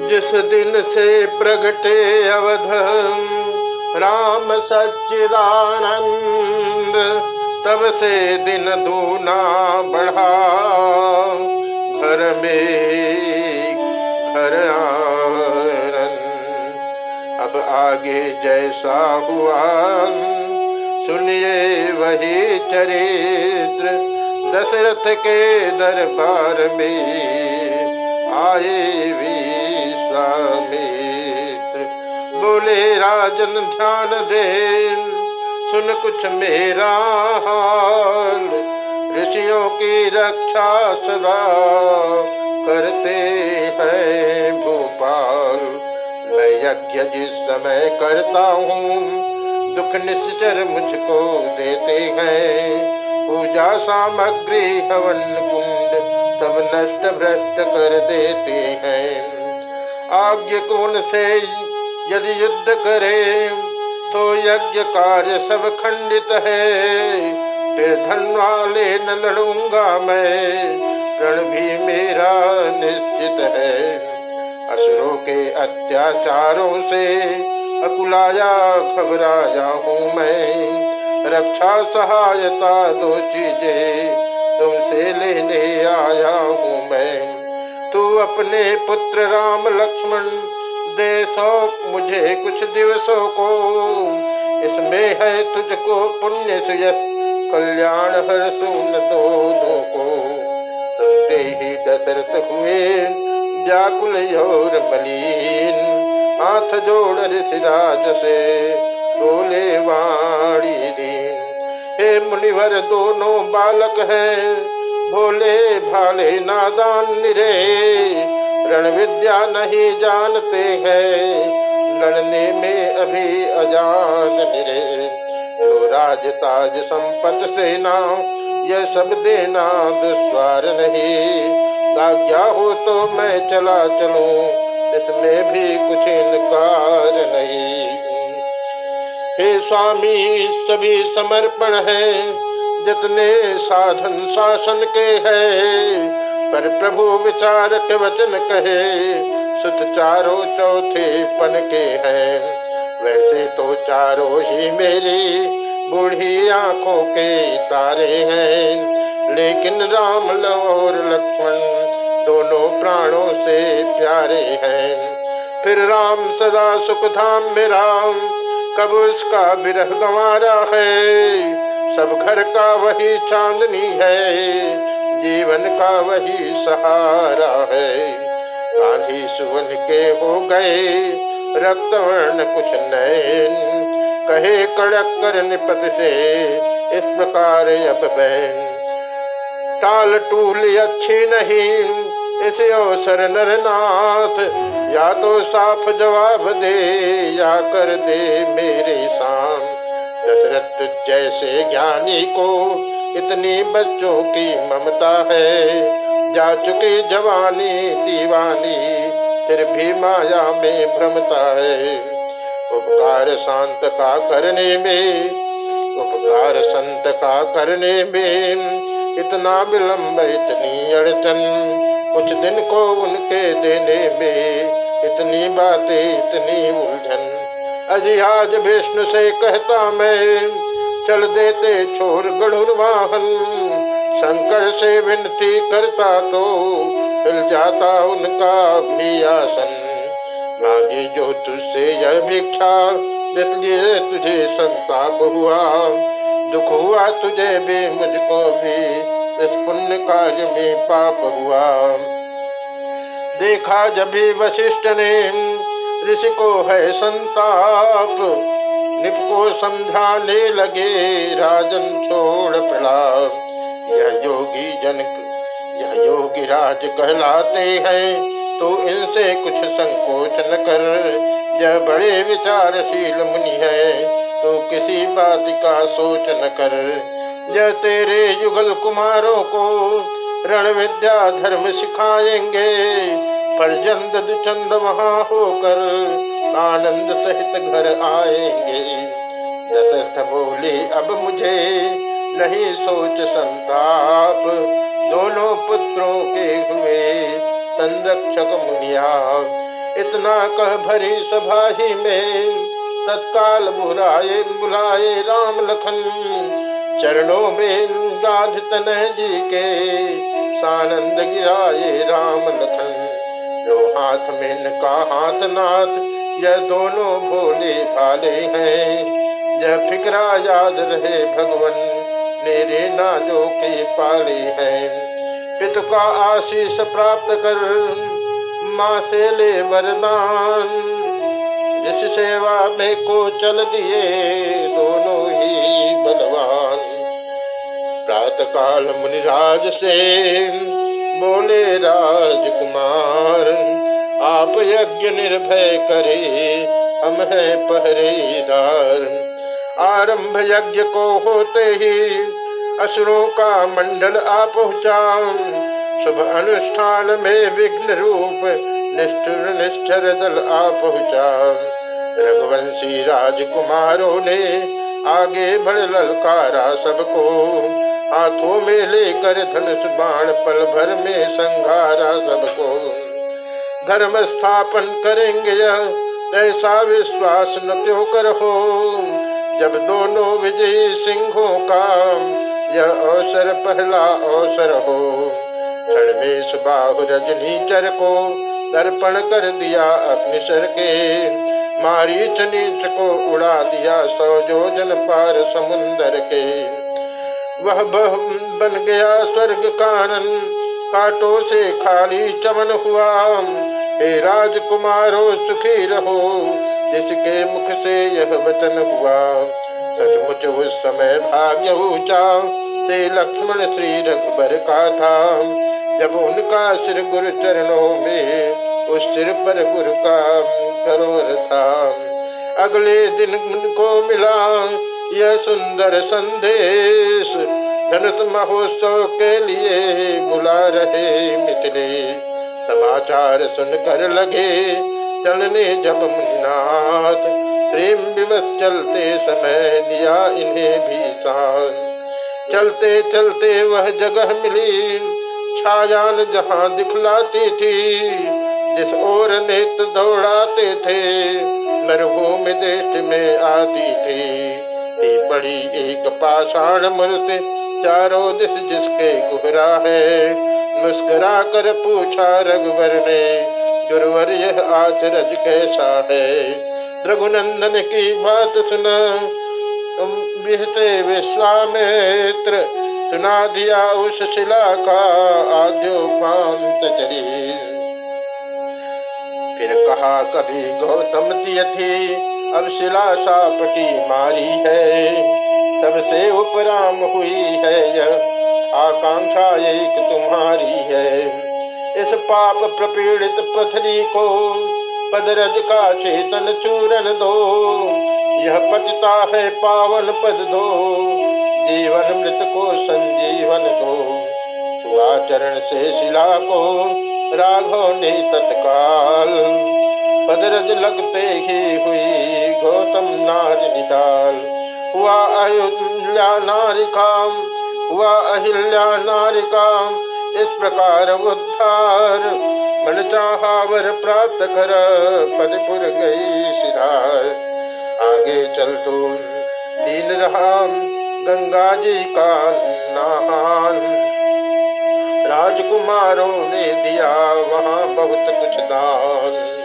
जिस दिन से प्रगटे अवध, राम सच्चिदानंद, तब से दिन दूना बढ़ा। घर में घर अब आगे जैसा हुआ। सुनिए वही चरित्र, दशरथ के दरबार में आए विश्वामित्र बोले राजन ध्यान दे। सुन कुछ मेरा हाल, ऋषियों की रक्षा सदा करते हैं भोपाल। मैं यज्ञ जिस समय करता हूँ, दुख निश्चर मुझको देते हैं। पूजा सामग्री हवन कुंड सब नष्ट भ्रष्ट कर देते हैं। आज्ञ कौन से? यदि युद्ध करे तो यज्ञ कार्य सब खंडित है। फिर धन वाले न लड़ूँगा मैं, प्रण भी मेरा निश्चित है। असुरों के अत्याचारों से अकुलाया, घबराया हूँ मैं। रक्षा सहायता दो चीज़ें तुमसे लेने आया हूँ मैं। तू अपने पुत्र राम लक्ष्मण, दे मुझे कुछ दिवसों को। इसमें है तुझको पुण्य सुयस, कल्याण हर सुन दोनों को। सुनते ही दशरथ हुए व्याकुल और मलिन, हाथ जोड़ ऋषिराज से बोले, वाणी हे मुनिवर, दोनों बालक है भोले भाले नादान निरे रण विद्या नहीं जानते हैं। लड़ने में अभी अजान निरे। लो राज ताज संपत सेना यह सब देना दुस्वार नहीं। आज्ञा हो तो मैं चला चलूँ, इसमें भी कुछ इनकार नहीं। हे स्वामी, सभी समर्पण है। जितने साधन शासन के है, पर प्रभु विचार के वचन कहे सुत चारों चौथे पन के है। वैसे तो चारों ही मेरी बूढ़ी आँखों के तारे हैं, लेकिन राम और लक्ष्मण दोनों प्राणों से प्यारे हैं। फिर राम सदा सुख धाम में राम, कब उसका विरह गंवारा है? सब घर का वही चांदनी है, जीवन का वही सहारा है। गांधी सुवन के हो गए रक्त वर्ण कुछ नैन कहे कड़क कर निपत से, इस प्रकार अब बहन टाल टूल अच्छी नहीं, इस अवसर नरनाथ। या तो साफ़ जवाब दे, या कर दे मेरे साम। दशरथ जैसे ज्ञानी को इतनी बच्चों की ममता है। जा चुके जवानी, दीवानी, फिर भी माया में भ्रमता है। उपकार शांत का करने में, उपकार संत का करने में इतना विलंब, इतनी अड़चन, कुछ दिन को उनके देने में इतनी बातें, इतनी उलझन। अजी आज विष्णु से कहता मैं, चल देते छोर गढ़ुर वाहन। शंकर से विनती करता तो हिल जाता उनका भी आसन। मांगी जो तुझसे यह भिक्षा इसलिए तुझे संताप हुआ। दुख हुआ तुझे भी, मुझको भी, इस पुण्य कार्य में पाप हुआ। देखा जब वशिष्ठ ने ऋषि को है संताप। निप को समझाने लगे, राजन छोड़ पड़ा। यह योगी जनक, यह योगी राज कहलाते हैं। तो इनसे कुछ संकोच न कर। यह बड़े विचारशील मुनि है। तो किसी बात का सोच न कर। यह तेरे युगल कुमारों को रण विद्या धर्म सिखाएँगे। पर जंद दुचंद वहाँ होकर आनंद सहित घर आएँगे। दशरथ बोले, अब मुझे नहीं सोच संताप, दोनों पुत्रों के हुए संरक्षक मुनिया। इतना कह भरी सभा ही में, तत्काल बुराए बुलाए राम लखन। चरणों में गाध तन जी के सानंद गिराए राम लखन। जो हाथ में का हाथ नाथ यह दोनों भोले भाले हैं। यह फिक्रा याद रहे भगवन, मेरे नाजो के पाले हैं। पितु का आशीष प्राप्त कर, माँ से ले वरदान। जिस सेवा में को चल दिए, दोनों ही बलवान। प्रात काल मुनिराज से बोले, राजकुमार, आप यज्ञ निर्भय करे, हम है पहरेदार। आरंभ यज्ञ को होते ही असुरों का मंडल आ पहुँचा शुभ अनुष्ठान में विघ्न रूप, निष्ठुर निष्ठर दल आ पहुँचा रघुवंशी राजकुमारों ने आगे बढ़ ललकारा सबको। हाथों में लेकर धनुष बाण पल भर में संघारा सबको। धर्म स्थापन करेंगे ऐसा विश्वास न क्यों कर? हो जब दोनों विजयी सिंहों का यह अवसर पहला अवसर हो, क्षण में सुबाहु रजनी चर को दर्पण कर दिया अग्निशर के। मारी नीच को उड़ा दिया सौ जोजन पार समुन्दर के। वह बन गया स्वर्ग कानन। काटो से खाली चमन हुआ हे राजकुमारो, सुखी रहो। जिसके मुख से यह वचन हुआ, सचमुच उस समय भाग्य ऊँचा से लक्ष्मण श्री रघुबर का था। जब उनका सिर गुरु चरणों में, उस सिर पर गुरु का करोर था। अगले दिन उनको मिला यह सुंदर संदेश धनुष महोत्सव के लिए बुला रहे मिथिले। समाचार सुनकर लगे चलने जब मुन्नाथ, प्रेम विवश चलते समय लिया इन्हें भी साथ। चलते चलते वह जगह मिली छायान जहाँ दिखलाती थी। जिस ओर नेत्र दौड़ाते थे मरुभूमि देश में आती थी। पड़ी एक पाषाण मूर्ति चारों दिश जिसके कुहरा है। मुस्कुरा कर पूछा रघुवर ने गुरुवर यह आचरज कैसा है? रघुनंदन की बात सुना, तुम विहते विश्वामित्र, सुना दिया उस शिला का आद्योपांत चरी फिर कहा, कभी गौतम दिय थी अब शिला सापटी मारी है। सबसे उपराम हुई है यह आकांक्षा एक तुम्हारी है। इस पाप प्रपीड़ित पथरी को पदरज का चेतन चूरन दो। यह पतिता है पावन पद दो। जीवन मृत को संजीवन दो। छुआ चरण से शिला को राघव ने तत्काल पदरज लगते ही हुई गौतम नार निकाल। हुआ अहिल्या नारिकाम हुआ अहिल्या नारिकाम इस प्रकार उद्धार। मन चाहावर प्राप्त कर, पदपुर गई सिरार आगे चल तो दीन रहा गंगा जी का नहान राजकुमारों ने दिया वहाँ बहुत कुछ दान